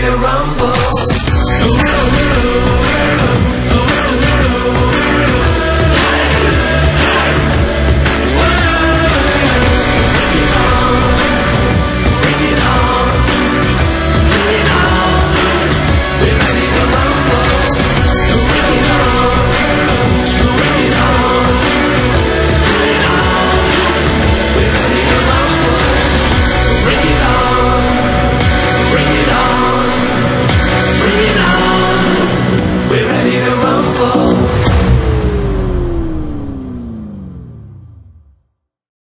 ready rumble.